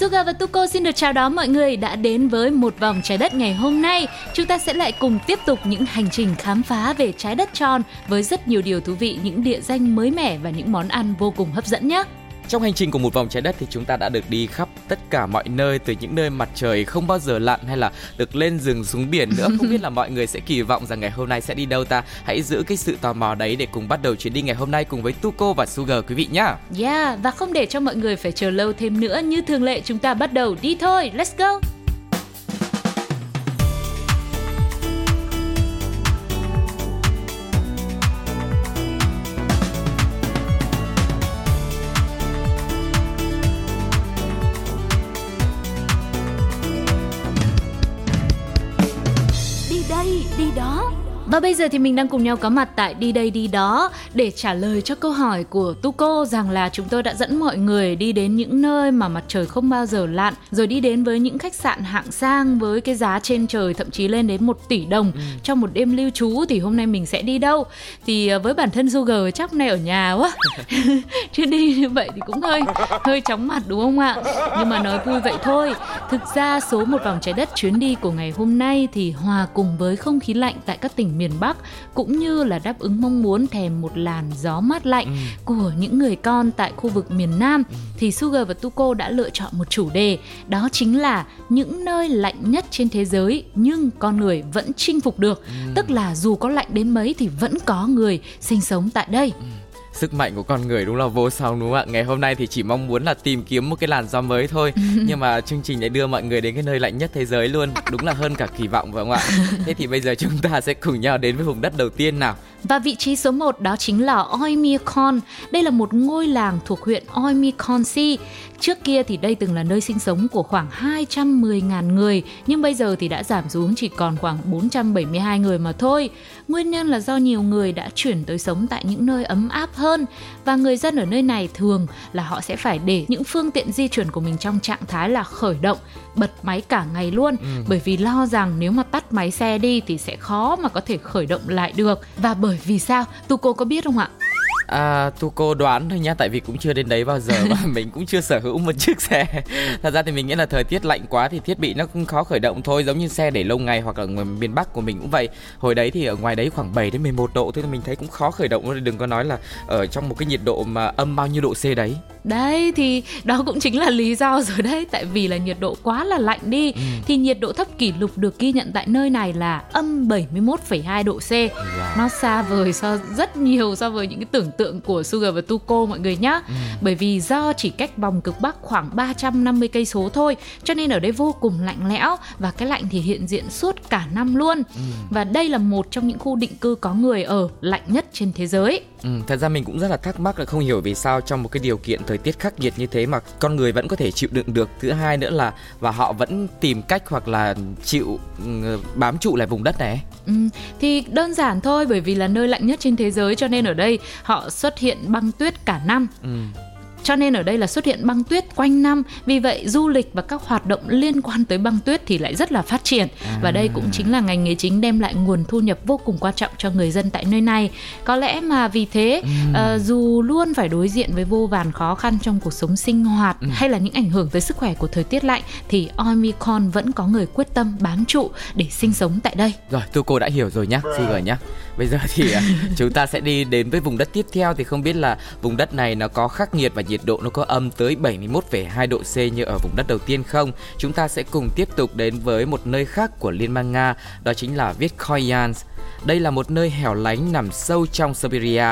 Suga và Tuko xin được chào đón mọi người đã đến với một vòng trái đất ngày hôm nay. Chúng ta sẽ lại cùng tiếp tục những hành trình khám phá về trái đất tròn với rất nhiều điều thú vị, những địa danh mới mẻ và những món ăn vô cùng hấp dẫn nhé. Trong hành trình của một vòng trái đất thì chúng ta đã được đi khắp tất cả mọi nơi từ những nơi mặt trời không bao giờ lặn hay là được lên rừng xuống biển nữa. Không biết là mọi người sẽ kỳ vọng rằng ngày hôm nay sẽ đi đâu ta? Hãy giữ cái sự tò mò đấy để cùng bắt đầu chuyến đi ngày hôm nay cùng với Tuko và Sugar quý vị nhá. Yeah, và không để cho mọi người phải chờ lâu thêm nữa như thường lệ chúng ta bắt đầu đi thôi. Let's go. Và bây giờ thì mình đang cùng nhau có mặt tại Đi Đây Đi Đó để trả lời cho câu hỏi của Tuko rằng là chúng tôi đã dẫn mọi người đi đến những nơi mà mặt trời không bao giờ lặn rồi đi đến với những khách sạn hạng sang với cái giá trên trời thậm chí lên đến 1 tỷ đồng Ừ. trong một đêm lưu trú thì hôm nay mình sẽ đi đâu? Thì ờ, với bản thân Sugar chắc nay ở nhà quá chứ đi như vậy thì cũng hơi hơi chóng mặt đúng không ạ? Nhưng mà nói vui vậy thôi. Thực ra số một vòng trái đất chuyến đi của ngày hôm nay thì hòa cùng với không khí lạnh tại các tỉnh miền Bắc cũng như là đáp ứng mong muốn thèm một làn gió mát lạnh Ừ. của những người con tại khu vực miền Nam thì Sugar và Tuko đã lựa chọn một chủ đề. Đó chính là những nơi lạnh nhất trên thế giới nhưng con người vẫn chinh phục được. Tức là dù có lạnh đến mấy thì vẫn có người sinh sống tại đây Sức mạnh của con người đúng là vô song đúng không ạ? Ngày hôm nay thì chỉ mong muốn là tìm kiếm một cái làn gió mới thôi Nhưng mà chương trình lại đưa mọi người đến cái nơi lạnh nhất thế giới luôn Đúng là hơn cả kỳ vọng phải không ạ? Thế thì bây giờ chúng ta sẽ cùng nhau đến với vùng đất đầu tiên nào Và vị trí số 1 đó chính là Oymyakon. Đây là một ngôi làng thuộc huyện Oymyakon-si. Trước kia thì đây từng là nơi sinh sống của khoảng 210.000 người, nhưng bây giờ thì đã giảm xuống chỉ còn khoảng 472 người mà thôi. Nguyên nhân là do nhiều người đã chuyển tới sống tại những nơi ấm áp hơn và người dân ở nơi này thường là họ sẽ phải để những phương tiện di chuyển của mình trong trạng thái là khởi động, bật máy cả ngày luôn bởi vì lo rằng nếu mà tắt máy xe đi thì sẽ khó mà có thể khởi động lại được. Và bởi vì sao? Tu cô có biết không ạ? À, tu cô đoán thôi nhá, tại vì cũng chưa đến đấy bao giờ và mình cũng chưa sở hữu một chiếc xe. Thật ra thì mình nghĩ là thời tiết lạnh quá thì thiết bị nó cũng khó khởi động thôi, giống như xe để lâu ngày hoặc là ngoài miền Bắc của mình cũng vậy. Hồi đấy thì ở ngoài đấy khoảng 7 đến 11 độ thôi, mình thấy cũng khó khởi động đừng có nói là ở trong một cái nhiệt độ mà âm bao nhiêu độ C đấy. Đấy thì đó cũng chính là lý do rồi đấy Tại vì là nhiệt độ quá là lạnh đi Thì nhiệt độ thấp kỷ lục được ghi nhận tại nơi này là âm 71,2 độ C Nó xa vời so rất nhiều so với những cái tưởng tượng của Sugar và Tuko mọi người nhá. Bởi vì do chỉ cách vòng cực Bắc khoảng 350 cây số thôi Cho nên ở đây vô cùng lạnh lẽo Và cái lạnh thì hiện diện suốt cả năm luôn. Và đây là một trong những khu định cư có người ở lạnh nhất trên thế giới. Ừ, thật ra mình cũng rất là thắc mắc là không hiểu vì sao trong một cái điều kiện thời tiết khắc nghiệt như thế mà con người vẫn có thể chịu đựng được. Thứ hai nữa là và họ vẫn tìm cách hoặc là chịu ừ, bám trụ lại vùng đất này. Ừ, thì đơn giản thôi bởi vì là nơi lạnh nhất trên thế giới cho nên ở đây họ xuất hiện băng tuyết cả năm. Ừ. Cho nên ở đây là xuất hiện băng tuyết quanh năm. Vì vậy du lịch và các hoạt động liên quan tới băng tuyết thì lại rất là phát triển. Và đây cũng chính là ngành nghề chính đem lại nguồn thu nhập vô cùng quan trọng cho người dân tại nơi này. Có lẽ mà vì thế ờ, dù luôn phải đối diện với vô vàn khó khăn trong cuộc sống sinh hoạt Hay là những ảnh hưởng tới sức khỏe của thời tiết lạnh Thì Omicron vẫn có người quyết tâm bám trụ để sinh sống tại đây. Rồi, tu cô đã hiểu rồi nhá, Sugar nhá. Bây giờ thì à, chúng ta sẽ đi đến với vùng đất tiếp theo thì không biết là vùng đất này nó có khắc nghiệt và nhiệt độ nó có âm tới 71,2 độ C như ở vùng đất đầu tiên không? Chúng ta sẽ cùng tiếp tục đến với một nơi khác của Liên bang Nga, đó chính là Vitkoyansk. Đây là một nơi hẻo lánh nằm sâu trong Siberia,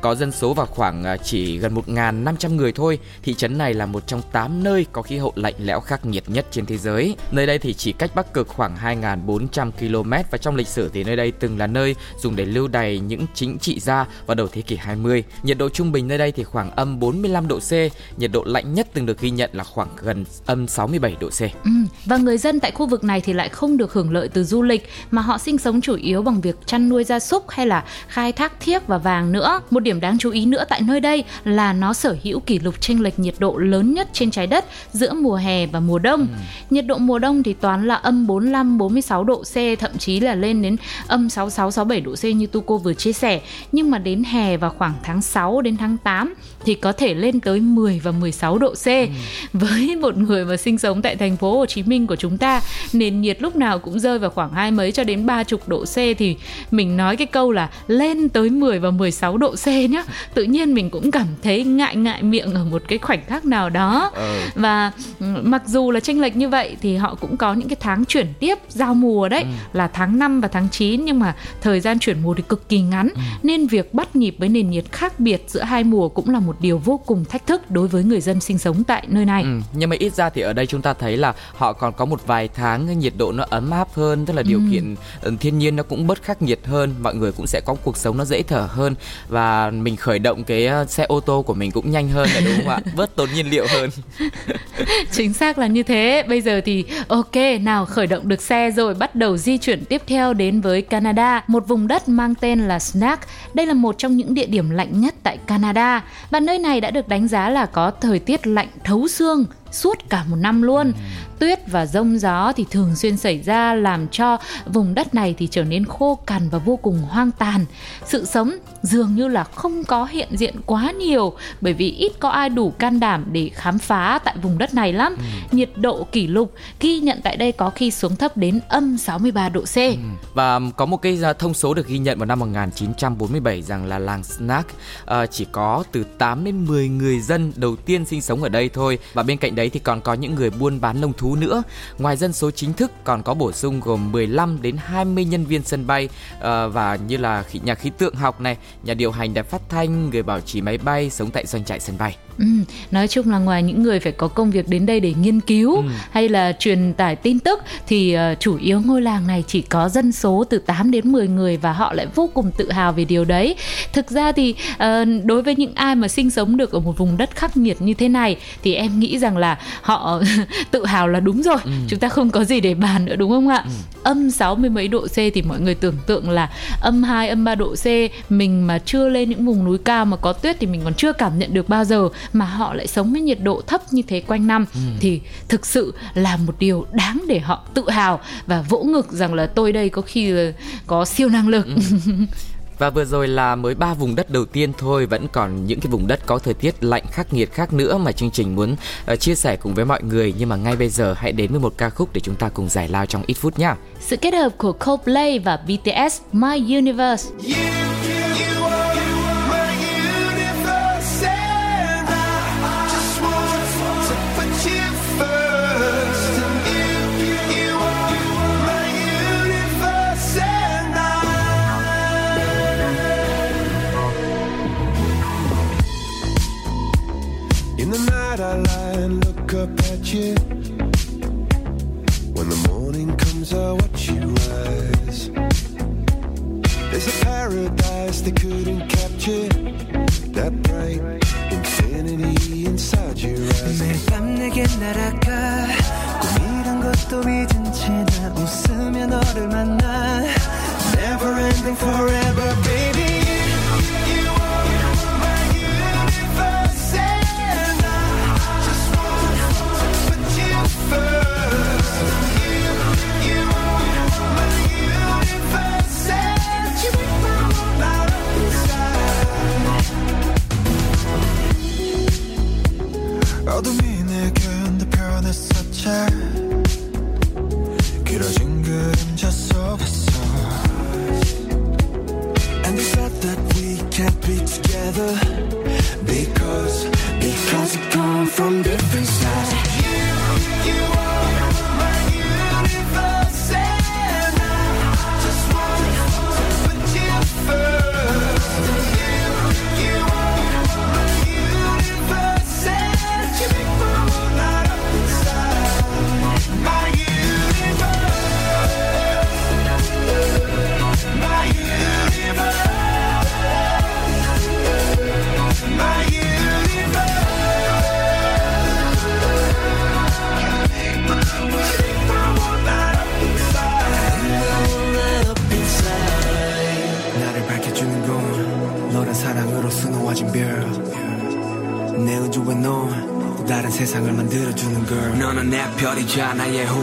có dân số vào khoảng à, chỉ gần 1.500 người thôi. Thị trấn này là một trong 8 nơi có khí hậu lạnh lẽo khắc nghiệt nhất trên thế giới. Nơi đây thì chỉ cách Bắc Cực khoảng 2.400 km và trong lịch sử thì nơi đây từng là nơi dùng để lưu đày những chính trị gia vào đầu thế kỷ 20. Nhiệt độ trung bình nơi đây thì khoảng âm 45 độ C, nhiệt độ lạnh nhất từng được ghi nhận là khoảng gần âm 67 độ C. Ừ, và người dân tại khu vực này thì lại không được hưởng lợi từ du lịch mà họ sinh sống chủ yếu bằng việc chăn nuôi gia súc hay là khai thác thiếc và vàng nữa. Một điểm đáng chú ý nữa tại nơi đây là nó sở hữu kỷ lục chênh lệch nhiệt độ lớn nhất trên trái đất giữa mùa hè và mùa đông. Ừ. Nhiệt độ mùa đông thì toán là âm 45 46 độ C, thậm chí là lên đến âm 66 67 độ C như tu cô vừa chia sẻ. Nhưng mà đến hè vào khoảng tháng 6 đến tháng 8 thì có thể lên tới 10 và 16 độ C. Ừ. Với một người mà sinh sống tại thành phố Hồ Chí Minh của chúng ta, nền nhiệt lúc nào cũng rơi vào khoảng hai mấy cho đến ba chục độ C thì mình nói cái câu là lên tới 10 và 16 độ C nhá. Tự nhiên mình cũng cảm thấy ngại ngại miệng ở một cái khoảnh khắc nào đó. Ừ. Và ừ, mặc dù là chênh lệch như vậy thì họ cũng có những cái tháng chuyển tiếp giao mùa đấy ừ. là tháng 5 và tháng 9 nhưng mà thời gian chuyển mùa thì cực kỳ ngắn ừ. nên việc bắt nhịp với nền nhiệt khác biệt giữa hai mùa cũng là một điều vô cùng thách thức đối với người dân sinh sống tại nơi này. Ừ, nhưng mà ít ra thì ở đây chúng ta thấy là họ còn có một vài tháng nhiệt độ nó ấm áp hơn, tức là điều ừ. kiện ừ, thiên nhiên nó cũng bớt khắc nghiệt hơn, mọi người cũng sẽ có cuộc sống nó dễ thở hơn và mình khởi động cái ờ, xe ô tô của mình cũng nhanh hơn là đúng không ạ? Bớt tốn nhiên liệu hơn. Chính xác là như thế. Bây giờ thì ok, nào khởi động được xe rồi, bắt đầu di chuyển tiếp theo đến với Canada, một vùng đất mang tên là Snack. Đây là một trong những địa điểm lạnh nhất tại Canada và nơi này đã được đánh giá là có thời tiết lạnh thấu xương suốt cả một năm luôn. Tuyết và rông gió thì thường xuyên xảy ra làm cho vùng đất này thì trở nên khô cằn và vô cùng hoang tàn. Sự sống dường như là không có hiện diện quá nhiều bởi vì ít có ai đủ can đảm để khám phá tại vùng đất này lắm. Ừ. Nhiệt độ kỷ lục ghi nhận tại đây có khi xuống thấp đến âm 63 độ C. Ừ. Và có một cái thông số được ghi nhận vào năm 1947 rằng là làng Snack uh, chỉ có từ 8 đến 10 người dân đầu tiên sinh sống ở đây thôi và bên cạnh đấy thì còn có những người buôn bán lông thú nữa. Ngoài dân số chính thức còn có bổ sung gồm 15 đến 20 nhân viên sân bay uh, và như là nhà khí tượng học này, nhà điều hành đài phát thanh, người bảo trì máy bay sống tại doanh trại sân bay. Ừ, nói chung là ngoài những người phải có công việc đến đây để nghiên cứu ừ. hay là truyền tải tin tức thì uh, chủ yếu ngôi làng này chỉ có dân số từ 8 đến 10 người và họ lại vô cùng tự hào về điều đấy. Thực ra thì uh, đối với những ai mà sinh sống được ở một vùng đất khắc nghiệt như thế này thì em nghĩ rằng là họ tự hào là đúng rồi. Ừ. Chúng ta không có gì để bàn nữa đúng không ạ? Ừ. Âm 60 mấy độ C thì mọi người tưởng tượng là âm 2 âm 3 độ C mình mà chưa lên những vùng núi cao mà có tuyết thì mình còn chưa cảm nhận được bao giờ mà họ lại sống với nhiệt độ thấp như thế quanh năm ừ. thì thực sự là một điều đáng để họ tự hào và vỗ ngực rằng là tôi đây có khi là có siêu năng lực ừ. Và vừa rồi là mới ba vùng đất đầu tiên thôi, vẫn còn những cái vùng đất có thời tiết lạnh khắc nghiệt khác nữa mà chương trình muốn uh, chia sẻ cùng với mọi người. Nhưng mà ngay bây giờ hãy đến với một ca khúc để chúng ta cùng giải lao trong ít phút nhé. Sự kết hợp của Coldplay và BTS My Universe. I lie and look up at you. When the morning comes, I watch you rise. There's a paradise they couldn't capture. That bright infinity inside your eyes. 매일 밤 내게 날아가. 꿈이란 것도 잊은 채나 웃으며 너를 만나. Never ending forever, Because, because we come from different sides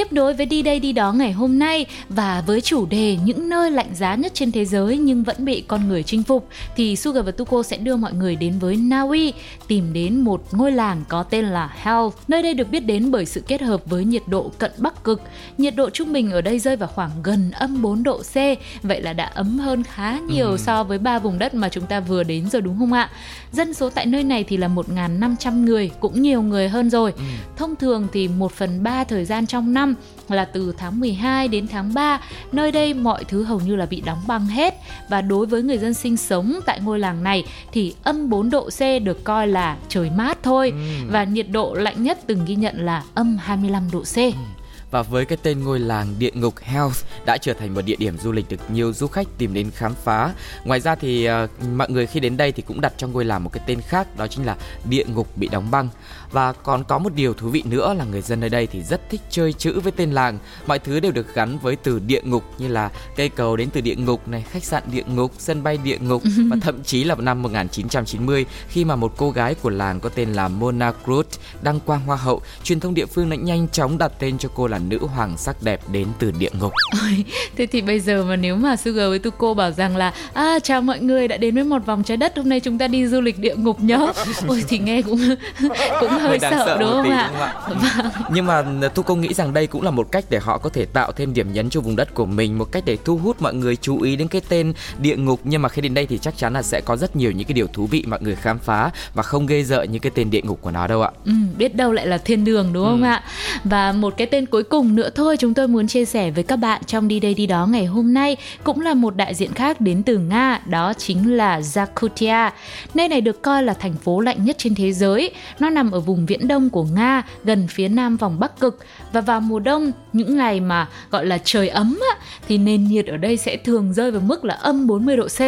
Tiếp nối với đi đây đi đó ngày hôm nay và với chủ đề những nơi lạnh giá nhất trên thế giới nhưng vẫn bị con người chinh phục thì Sugar và Tuko sẽ đưa mọi người đến với Na Uy tìm đến một ngôi làng có tên là Hell. Nơi đây được biết đến bởi sự kết hợp với nhiệt độ cận bắc cực. Nhiệt độ trung bình ở đây rơi vào khoảng gần âm 4 độ C, vậy là đã ấm hơn khá nhiều so với ba vùng đất mà chúng ta vừa đến rồi đúng không ạ? Dân số tại nơi này thì là 1.500 người, cũng nhiều người hơn rồi. Thông thường thì 1 phần 3 thời gian trong năm là từ tháng 12 đến tháng 3, nơi đây mọi thứ hầu như là bị đóng băng hết. Và đối với người dân sinh sống tại ngôi làng này thì âm 4 độ C được coi là trời mát thôi. Và nhiệt độ lạnh nhất từng ghi nhận là âm 25 độ C. Và với cái tên ngôi làng địa ngục Hell đã trở thành một địa điểm du lịch được nhiều du khách tìm đến khám phá. Ngoài ra thì ờ, mọi người khi đến đây thì cũng đặt cho ngôi làng một cái tên khác đó chính là địa ngục bị đóng băng. Và còn có một điều thú vị nữa là người dân nơi đây thì rất thích chơi chữ với tên làng. Mọi thứ đều được gắn với từ địa ngục như là cây cầu đến từ địa ngục này, khách sạn địa ngục, sân bay địa ngục và thậm chí là vào năm 1990 khi mà một cô gái của làng có tên là Mona Cruz đăng quang hoa hậu, truyền thông địa phương đã nhanh chóng đặt tên cho cô là nữ hoàng sắc đẹp đến từ địa ngục. Ôi, thế thì bây giờ mà nếu mà Sugar với Tuko bảo rằng là à chào mọi người đã đến với một vòng trái đất hôm nay chúng ta đi du lịch địa ngục nhớ ôi thì nghe cũng cũng hơi đáng sợ, đúng không ạ ạ? Nhưng mà cũng nghĩ rằng đây cũng là một cách để họ có thể tạo thêm điểm nhấn cho vùng đất của mình, một cách để thu hút mọi người chú ý đến cái tên địa ngục. Nhưng mà khi đến đây thì chắc chắn là sẽ có rất nhiều những cái điều thú vị mọi người khám phá và không gây sợ như cái tên địa ngục của nó đâu ạ. Ừ, biết đâu lại là thiên đường đúng không ạ? Và một cái tên cuối cùng nữa thôi chúng tôi muốn chia sẻ với các bạn trong đi đây đi đó ngày hôm nay cũng là một đại diện khác đến từ Nga, đó chính là Yakutia. Nơi này được coi là thành phố lạnh nhất trên thế giới. Nó nằm ở vùng viễn đông của Nga, gần phía nam vòng Bắc Cực và vào mùa đông, những ngày mà gọi là trời ấm á, thì nền nhiệt ở đây sẽ thường rơi vào mức là âm 40 độ C.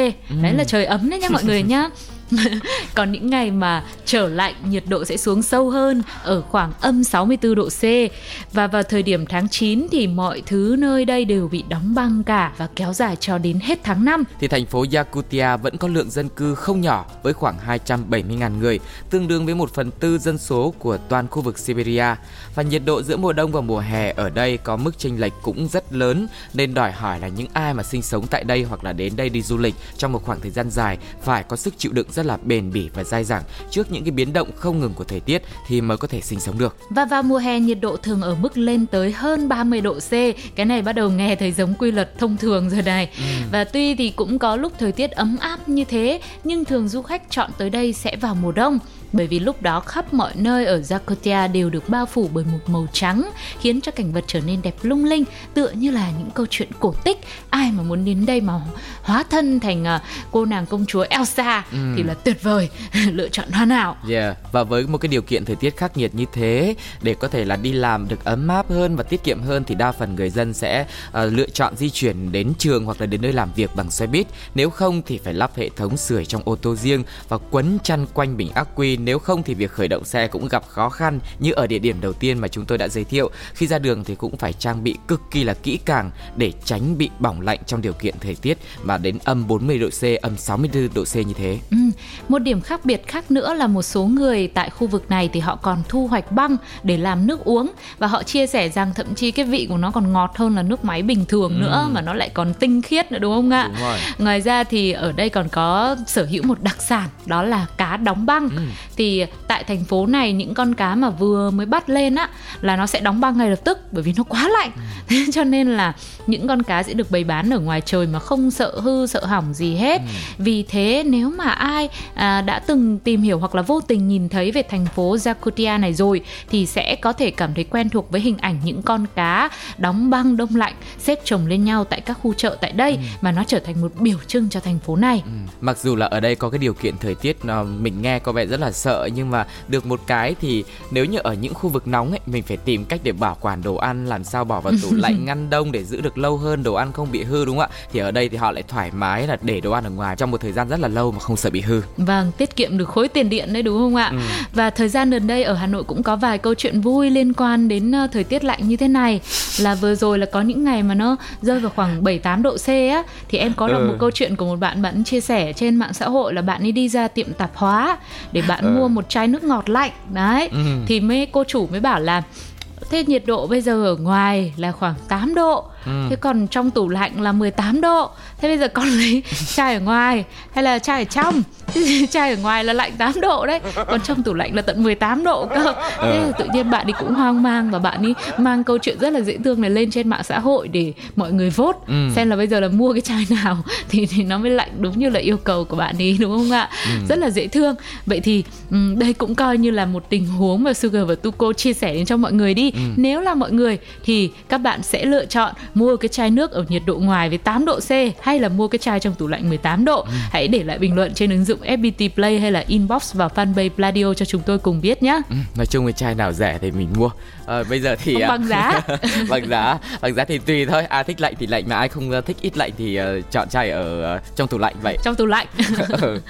Đấy là trời ấm đấy nha mọi người nhá. Còn những ngày mà trở lạnh nhiệt độ sẽ xuống sâu hơn ở khoảng âm 64 độ C và vào thời điểm tháng 9 thì mọi thứ nơi đây đều bị đóng băng cả và kéo dài cho đến hết tháng 5. Thì thành phố Yakutia vẫn có lượng dân cư không nhỏ với khoảng 270.000 người, tương đương với 1 phần tư dân số của toàn khu vực Siberia. Và nhiệt độ giữa mùa đông và mùa hè ở đây có mức chênh lệch cũng rất lớn nên đòi hỏi là những ai mà sinh sống tại đây hoặc là đến đây đi du lịch trong một khoảng thời gian dài phải có sức chịu đựng rất là bền bỉ và dai dẳng trước những cái biến động không ngừng của thời tiết thì mới có thể sinh sống được. Và vào mùa hè nhiệt độ thường ở mức lên tới hơn 30 độ C. Cái này bắt đầu nghe thấy giống quy luật thông thường rồi này. Và tuy thì cũng có lúc thời tiết ấm áp như thế, nhưng thường du khách chọn tới đây sẽ vào mùa đông. Bởi vì lúc đó khắp mọi nơi ở Yakutia đều được bao phủ bởi một màu trắng khiến cho cảnh vật trở nên đẹp lung linh tựa như là những câu chuyện cổ tích ai mà muốn đến đây mà hóa thân thành à, cô nàng công chúa Elsa thì là tuyệt vời lựa chọn hoàn hảo Yeah. Và với một cái điều kiện thời tiết khắc nghiệt như thế để có thể là đi làm được ấm áp hơn và tiết kiệm hơn thì đa phần người dân sẽ ờ, lựa chọn di chuyển đến trường hoặc là đến nơi làm việc bằng xe buýt. Nếu không thì phải lắp hệ thống sưởi trong ô tô riêng và quấn chăn quanh bình ắc quy. Nếu không thì việc khởi động xe cũng gặp khó khăn như ở địa điểm đầu tiên mà chúng tôi đã giới thiệu. Khi ra đường thì cũng phải trang bị cực kỳ là kỹ càng để tránh bị bỏng lạnh trong điều kiện thời tiết mà đến âm 40 độ C, âm 64 độ C như thế. Ừ, một điểm khác biệt khác nữa là một số người tại khu vực này thì họ còn thu hoạch băng để làm nước uống và họ chia sẻ rằng thậm chí cái vị của nó còn ngọt hơn là nước máy bình thường nữa mà nó lại còn tinh khiết nữa đúng không ạ? Đúng rồi. Ngoài ra thì ở đây còn có sở hữu một đặc sản đó là cá đóng băng. Thì tại thành phố này những con cá mà vừa mới bắt lên á là nó sẽ đóng băng ngay lập tức bởi vì nó quá lạnh thế cho nên là những con cá sẽ được bày bán ở ngoài trời mà không sợ hư sợ hỏng gì hết ừ. vì thế nếu mà ai à, đã từng tìm hiểu hoặc là vô tình nhìn thấy về thành phố Yakutia này rồi thì sẽ có thể cảm thấy quen thuộc với hình ảnh những con cá đóng băng đông lạnh xếp chồng lên nhau tại các khu chợ tại đây ừ. mà nó trở thành một biểu trưng cho thành phố này. Ừ. Mặc dù là ở đây có cái điều kiện thời tiết mình nghe có vẻ rất là sợ nhưng mà được một cái thì nếu như ở những khu vực nóng ấy mình phải tìm cách để bảo quản đồ ăn làm sao bỏ vào tủ lạnh ngăn đông để giữ được lâu hơn đồ ăn không bị hư đúng không ạ? Thì ở đây thì họ lại thoải mái là để đồ ăn ở ngoài trong một thời gian rất là lâu mà không sợ bị hư. Vâng, tiết kiệm được khối tiền điện đấy đúng không ạ? Ừ. Và thời gian gần đây ở Hà Nội cũng có vài câu chuyện vui liên quan đến uh, thời tiết lạnh như thế này. Là vừa rồi là có những ngày mà nó rơi vào khoảng 7 8 độ C á thì em có đọc ừ. một câu chuyện của một bạn bạn chia sẻ trên mạng xã hội là bạn ấy đi ra tiệm tạp hóa để bạn ừ. Mua một chai nước ngọt lạnh đấy ừ. thì mấy cô chủ mới bảo là thế nhiệt độ bây giờ ở ngoài là khoảng 8 độ ừ. thế còn trong tủ lạnh là 18 độ thế bây giờ con lấy chai ở ngoài hay là chai ở trong chai ở ngoài là lạnh 8 độ đấy còn trong tủ lạnh là tận 18 độ cơ thế là tự nhiên bạn đi cũng hoang mang và bạn đi mang câu chuyện rất là dễ thương này lên trên mạng xã hội để mọi người vote ừ. xem là bây giờ là mua cái chai nào thì thì nó mới lạnh đúng như là yêu cầu của bạn đi đúng không ạ ừ. rất là dễ thương vậy thì um, đây cũng coi như là một tình huống mà Sugar và Tuko chia sẻ đến cho mọi người đi ừ. nếu là mọi người thì các bạn sẽ lựa chọn mua cái chai nước ở nhiệt độ ngoài với 8 độ C hay là mua cái chai trong tủ lạnh 18 độ. Ừ. Hãy để lại bình luận trên ứng dụng FPT Play hay là inbox vào fanpage Pladio cho chúng tôi cùng biết nhé. Ừ, nói chung cái chai nào rẻ thì mình mua. À, bây giờ thì không bằng giá. bằng giá, bằng giá thì tùy thôi. Ai thích lạnh thì lạnh mà ai không ờ, thích ít lạnh thì uh, chọn chai ở uh, trong tủ lạnh vậy. Trong tủ lạnh. ừ.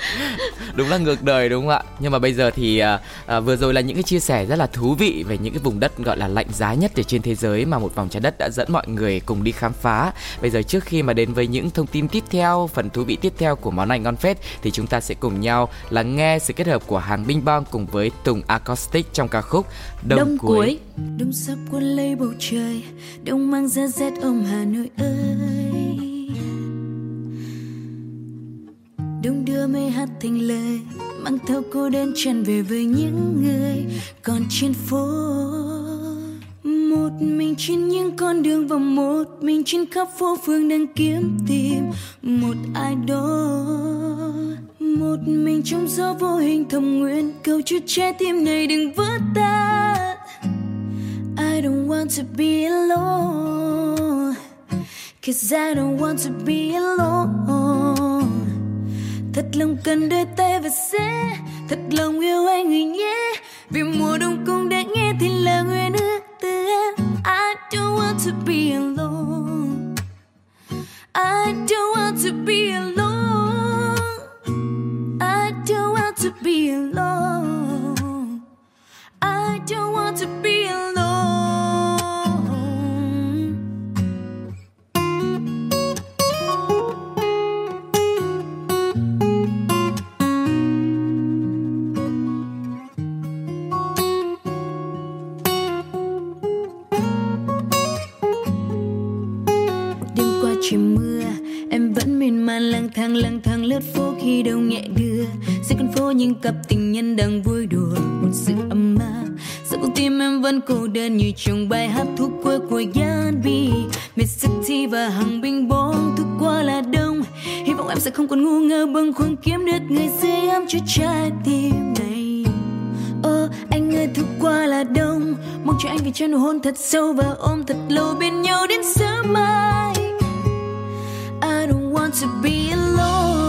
Đúng là ngược đời đúng không ạ? Nhưng mà bây giờ thì uh, uh, vừa rồi là những cái chia sẻ rất là thú vị về những cái vùng đất gọi là lạnh giá nhất ở trên thế giới mà một vòng trái đất đã dẫn mọi người cùng đi khám phá. Bây giờ trước khi mà đến với những thông tin tiếp theo, phần thú vị tiếp theo của món ăn ngon phết thì chúng ta sẽ cùng nhau lắng nghe sự kết hợp của hàng Binh Bong cùng với Tùng Acoustic trong ca khúc Đông, Đông cuối. cuối. Đông sắp quân lấy bầu trời, đông mang ra rét ôm Hà Nội ơi. Đông đưa mây hát thành lời, mang theo cô đơn tràn về với những người còn trên phố một mình trên những con đường và một mình trên khắp phố phường đang kiếm tìm một ai đó một mình trong gió vô hình thầm nguyện. Cầu chúa trái tim này đừng vỡ tan. I don't want to be alone. Cause I don't want to be alone. Thật lòng cần đôi tay và sẽ Thật lòng yêu anh người nhé. Vì mùa đông cũng đã nghe thì là nguyện ước I don't want to be alone. I don't want to be alone. Be alone. I don't want to be alone. Đêm qua trời mưa, em vẫn miên man lang thang lang thang lướt phố khi đông nhẹ đưa giữa con phố những cặp tình nhân đang vui đùa. Một sự âm ma Sao con tim em vẫn cô đơn như trong bài hát thuốc quê của Yanbi Miss City và hàng binh bóng thức qua là đông. Hy vọng em sẽ không còn ngu ngơ bâng khuâng kiếm được người dưới em cho trái tim này. Ô oh, anh ơi thức qua là đông. Mong cho anh về cho nụ hôn thật sâu và ôm thật lâu bên nhau đến sớm mai. Want to be alone.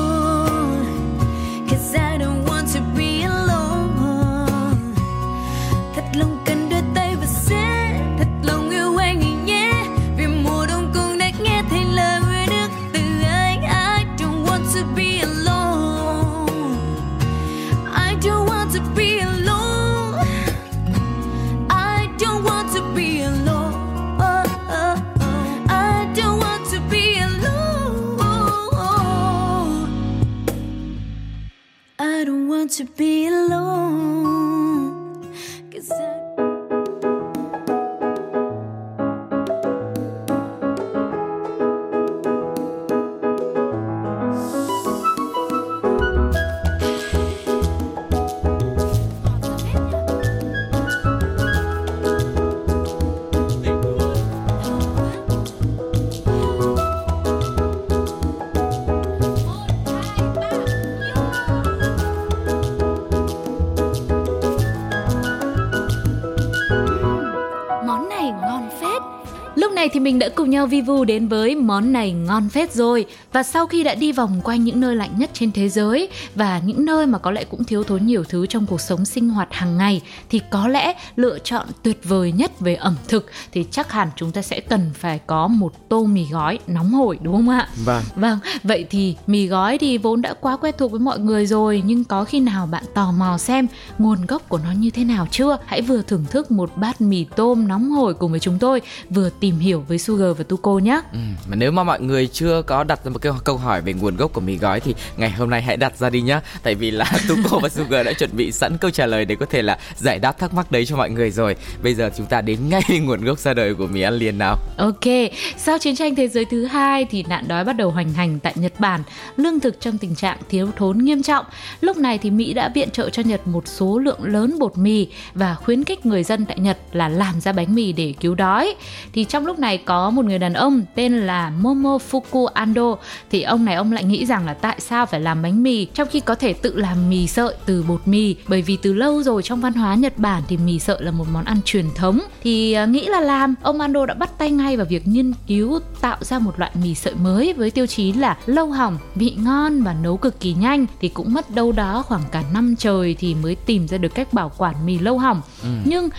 Thì mình đã cùng nhau vi vu đến với món này ngon phết rồi Và sau khi đã đi vòng quanh những nơi lạnh nhất trên thế giới Và những nơi mà có lẽ cũng thiếu thốn nhiều thứ trong cuộc sống sinh hoạt hàng ngày Thì có lẽ lựa chọn tuyệt vời nhất về ẩm thực Thì chắc hẳn chúng ta sẽ cần phải có một tô mì gói nóng hổi đúng không ạ? Vâng Vâng, vậy thì mì gói thì vốn đã quá quen thuộc với mọi người rồi Nhưng có khi nào bạn tò mò xem nguồn gốc của nó như thế nào chưa? Hãy vừa thưởng thức một bát mì tôm nóng hổi cùng với chúng tôi Vừa tìm hiểu với Sugar và Tuko nhé Ừ, mà nếu mà mọi người chưa có đặt ra một cái câu hỏi về nguồn gốc của mì gói thì ngày hôm nay hãy đặt ra đi nhá. Tại vì là Tuko và Sugar đã chuẩn bị sẵn câu trả lời để có thể là giải đáp thắc mắc đấy cho mọi người rồi. Bây giờ chúng ta đến ngay nguồn gốc ra đời của mì ăn liền nào. Ok, sau chiến tranh thế giới thứ hai thì nạn đói bắt đầu hoành hành tại Nhật Bản, lương thực trong tình trạng thiếu thốn nghiêm trọng. Lúc này thì Mỹ đã viện trợ cho Nhật một số lượng lớn bột mì và khuyến khích người dân tại Nhật là làm ra bánh mì để cứu đói. Thì trong lúc này có một người đàn ông tên là Momofuku Ando. Thì ông này ông lại nghĩ rằng là tại sao phải làm bánh mì trong khi có thể tự làm mì sợi từ bột mì. Bởi vì từ lâu rồi trong văn hóa Nhật Bản thì mì sợi là một món ăn truyền thống. Thì uh, nghĩ là làm ông Ando đã bắt tay ngay vào việc nghiên cứu tạo ra một loại mì sợi mới với tiêu chí là lâu hỏng vị ngon và nấu cực kỳ nhanh. Thì cũng mất đâu đó khoảng cả năm trời thì mới tìm ra được cách bảo quản mì lâu hỏng. Ừ. nhưng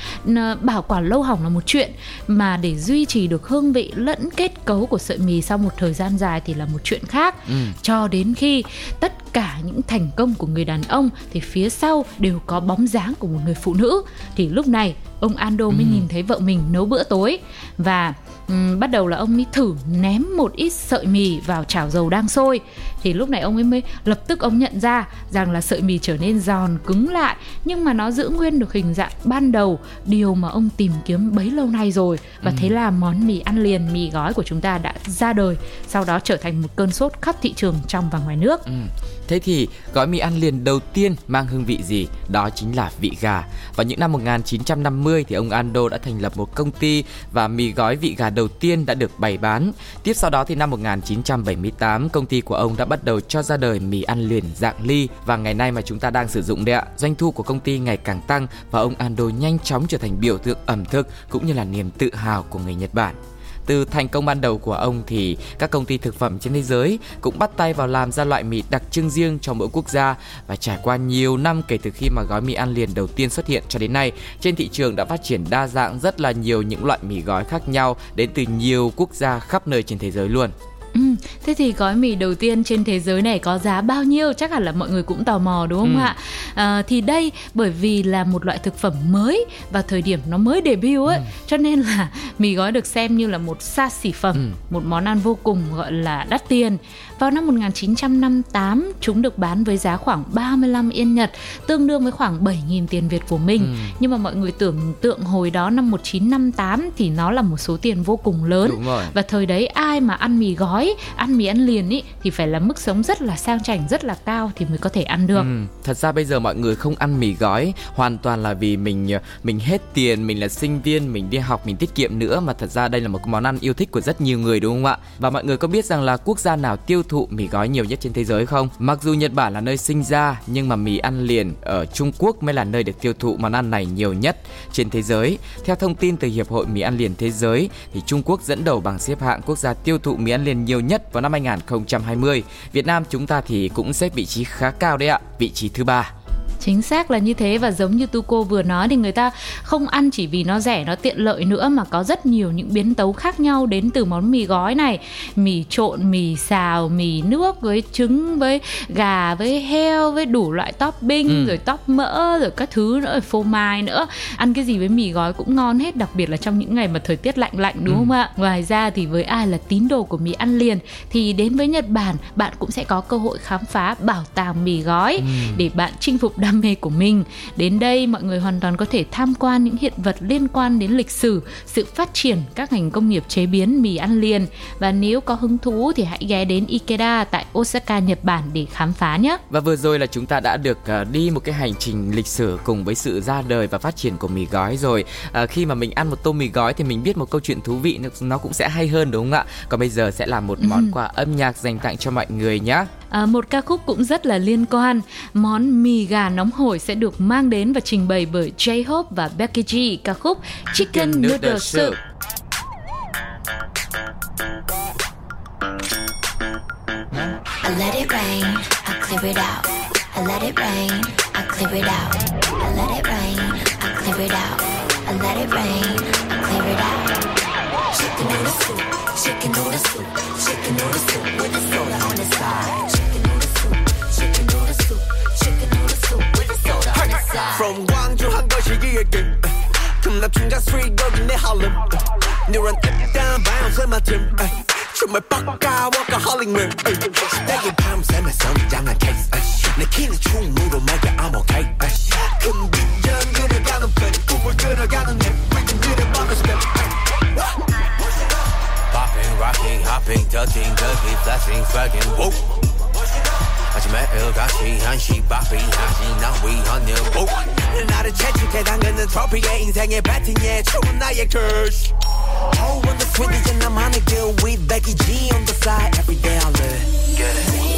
bảo quản lâu hỏng là một chuyện mà để duy trì được hương vị lẫn kết cấu của sợi mì sau một thời gian dài thì là một chuyện khác ừ. cho đến khi tất cả những thành công của người đàn ông thì phía sau đều có bóng dáng của một người phụ nữ thì lúc này ông Ando mới ừ. nhìn thấy vợ mình nấu bữa tối và um, bắt đầu là ông mới thử ném một ít sợi mì vào chảo dầu đang sôi thì lúc này ông ấy mới lập tức ông nhận ra rằng là sợi mì trở nên giòn cứng lại nhưng mà nó giữ nguyên được hình dạng ban đầu điều mà ông tìm kiếm bấy lâu nay rồi và ừ. thế là món mì ăn liền mì gói của chúng ta đã ra đời sau đó trở thành một cơn sốt khắp thị trường trong và ngoài nước ừ. Thế thì gói mì ăn liền đầu tiên mang hương vị gì? Đó chính là vị gà. Vào những năm 1950 thì ông Ando đã thành lập một công ty và mì gói vị gà đầu tiên đã được bày bán. Tiếp sau đó thì năm 1978 công ty của ông đã bắt đầu cho ra đời mì ăn liền dạng ly và ngày nay mà chúng ta đang sử dụng đấy ạ. Doanh thu của công ty ngày càng tăng và ông Ando nhanh chóng trở thành biểu tượng ẩm thực cũng như là niềm tự hào của người Nhật Bản. Từ thành công ban đầu của ông thì các công ty thực phẩm trên thế giới cũng bắt tay vào làm ra loại mì đặc trưng riêng cho mỗi quốc gia và trải qua nhiều năm kể từ khi mà gói mì ăn liền đầu tiên xuất hiện cho đến nay, trên thị trường đã phát triển đa dạng rất là nhiều những loại mì gói khác nhau đến từ nhiều quốc gia khắp nơi trên thế giới luôn. Ừ, thế thì gói mì đầu tiên trên thế giới này có giá bao nhiêu? Chắc hẳn là mọi người cũng tò mò đúng không ừ. ạ? À, thì đây bởi vì là một loại thực phẩm mới và thời điểm nó mới debut ấy, ừ. cho nên là mì gói được xem như là một xa xỉ phẩm, ừ. một món ăn vô cùng gọi là đắt tiền. Vào năm 1958, chúng được bán với giá khoảng 35 yên Nhật, tương đương với khoảng 7.000 tiền Việt của mình. Ừ. Nhưng mà mọi người tưởng tượng hồi đó năm 1958 thì nó là một số tiền vô cùng lớn. Và thời đấy ai mà ăn mì gói, ăn mì ăn liền ý thì phải là mức sống rất là sang chảnh, rất là cao thì mới có thể ăn được. Ừ. Thật ra bây giờ mọi người không ăn mì gói hoàn toàn là vì mình ờ, mình hết tiền, mình là sinh viên, mình đi học mình tiết kiệm nữa mà thật ra đây là một món ăn yêu thích của rất nhiều người đúng không ạ? Và mọi người có biết rằng là quốc gia nào tiêu thụ mì gói nhiều nhất trên thế giới không? Mặc dù Nhật Bản là nơi sinh ra nhưng mà mì ăn liền ở Trung Quốc mới là nơi được tiêu thụ món ăn này nhiều nhất trên thế giới. Theo thông tin từ Hiệp hội Mì ăn liền thế giới thì Trung Quốc dẫn đầu bảng xếp hạng quốc gia tiêu thụ mì ăn liền nhiều nhiều nhất vào năm 2020. Việt Nam chúng ta thì cũng xếp vị trí khá cao đấy ạ, vị trí thứ ba. Chính xác là như thế và giống như Tuco vừa nói thì người ta không ăn chỉ vì nó rẻ nó tiện lợi nữa mà có rất nhiều những biến tấu khác nhau đến từ món mì gói này mì trộn mì xào mì nước với trứng với gà với heo với đủ loại topping ừ. rồi top mỡ rồi các thứ nữa phô mai nữa ăn cái gì với mì gói cũng ngon hết đặc biệt là trong những ngày mà thời tiết lạnh lạnh đúng ừ. không ạ ngoài ra thì với ai là tín đồ của mì ăn liền thì đến với Nhật Bản bạn cũng sẽ có cơ hội khám phá bảo tàng mì gói ừ. để bạn chinh phục đam mê của mình. Đến đây mọi người hoàn toàn có thể tham quan những hiện vật liên quan đến lịch sử, sự phát triển các ngành công nghiệp chế biến mì ăn liền và nếu có hứng thú thì hãy ghé đến Ikeda tại Osaka, Nhật Bản để khám phá nhé. Và vừa rồi là chúng ta đã được uh, đi một cái hành trình lịch sử cùng với sự ra đời và phát triển của mì gói rồi. Uh, khi mà mình ăn một tô mì gói thì mình biết một câu chuyện thú vị nó cũng sẽ hay hơn đúng không ạ? Còn bây giờ sẽ là một món quà âm nhạc dành tặng cho mọi người nhé à, một ca khúc cũng rất là liên quan. Món mì gà nóng hổi sẽ được mang đến và trình bày bởi J-Hope và Becky G ca khúc Chicken Noodle Soup. I let it rain, I clear it out. I let it rain, I clear it out. I let it rain, I clear it out. I let it rain, I clear it out. Chicken noodle soup, chicken noodle soup, chicken noodle soup with a soda. From 광주 한 것이 이게 금남 충장 수익 여기 내 할렘 뉴런 입단 바운스의 맛점 춤을 뻑가 워커홀릭맨 내게 밤샘에 성장한 케이스 내 키는 충무로 말게 I'm okay 큰 비전 그려가는 팬 꿈을 그려가는 내 위긴 들어보는 스텝 Popping, rocking, hopping, ducking, ducking, flashing, flagging, whoa 마지막 일같이 한시 바삐 하지 난위 헌일 오 나를 채찍해 당근은 트로피의 인생의 배팅에 추운 나의 curse Oh when the sweet is 나만의 길 with Becky G on the side every day I live We always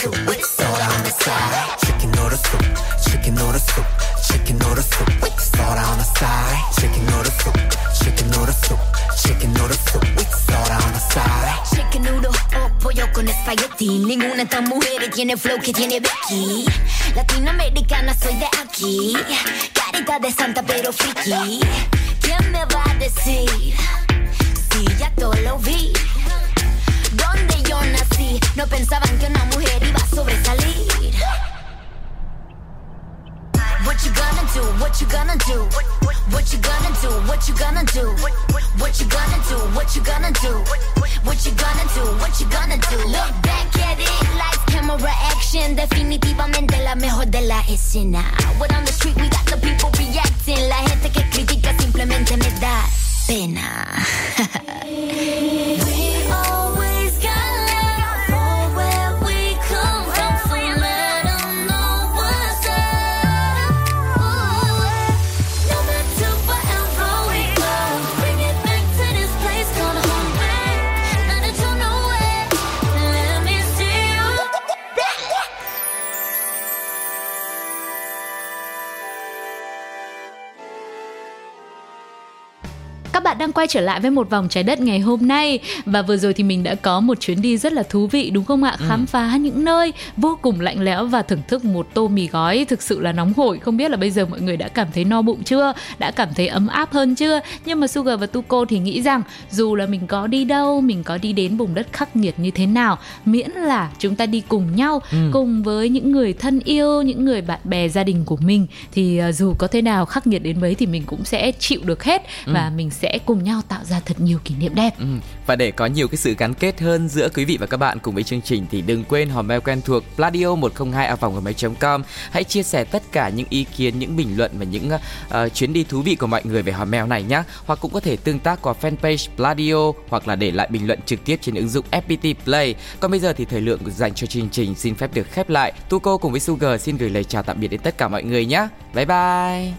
Soup with soda on the side. Chicken noodle soup, chicken noodle soup, chicken noodle soup with soda on the side. Chicken noodle soup, chicken noodle soup, chicken noodle soup with soda on the side. Chicken noodle o pollo con espagueti. Ninguna de estas mujeres tiene flow que tiene Becky. Latinoamericana soy de aquí. Carita de santa pero friki. ¿Quién me va a decir? Si ya todo lo vi. Nací, no pensaban que una mujer iba a sobresalir. What you gonna do? What you gonna do? What you gonna do? What you gonna do? What you gonna do? What you gonna do? What you gonna do? What you gonna do? Look back at it, lights, camera, action. Definitivamente la mejor de la escena. What on the street we got the people reacting. La gente que critica simplemente me da pena. quay trở lại với một vòng trái đất ngày hôm nay và vừa rồi thì mình đã có một chuyến đi rất là thú vị đúng không ạ? Khám phá những nơi vô cùng lạnh lẽo và thưởng thức một tô mì gói thực sự là nóng hổi. Không biết là bây giờ mọi người đã cảm thấy no bụng chưa? Đã cảm thấy ấm áp hơn chưa? Nhưng mà Sugar và Tuko thì nghĩ rằng dù là mình có đi đâu, mình có đi đến vùng đất khắc nghiệt như thế nào, miễn là chúng ta đi cùng nhau, cùng với những người thân yêu, những người bạn bè gia đình của mình thì ờ, dù có thế nào khắc nghiệt đến mấy thì mình cũng sẽ chịu được hết và mình sẽ cùng nhau tạo ra thật nhiều kỷ niệm đẹp. Ừ. Và để có nhiều cái sự gắn kết hơn giữa quý vị và các bạn cùng với chương trình thì đừng quên hòm mail quen thuộc pladio 102 a com Hãy chia sẻ tất cả những ý kiến, những bình luận và những uh, chuyến đi thú vị của mọi người về hòm mail này nhé. Hoặc cũng có thể tương tác qua fanpage Pladio hoặc là để lại bình luận trực tiếp trên ứng dụng FPT Play. Còn bây giờ thì thời lượng dành cho chương trình xin phép được khép lại. Tuko cùng với Sugar xin gửi lời chào tạm biệt đến tất cả mọi người nhé. Bye bye.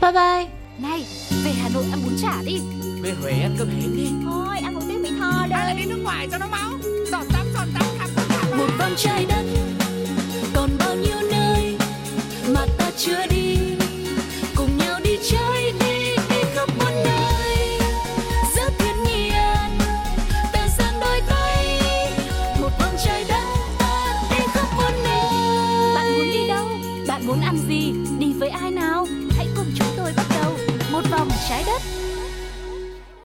Bye bye. Này, về Hà Nội ăn bún chả đi. Về Huế ăn cơm hến đi. Thôi, ăn một tiếng Mỹ Tho đây. Hay là đi nước ngoài cho nó máu. Giọt tắm giọt tắm khắp tất cả một vòng trái đất còn bao nhiêu nơi mà ta chưa đi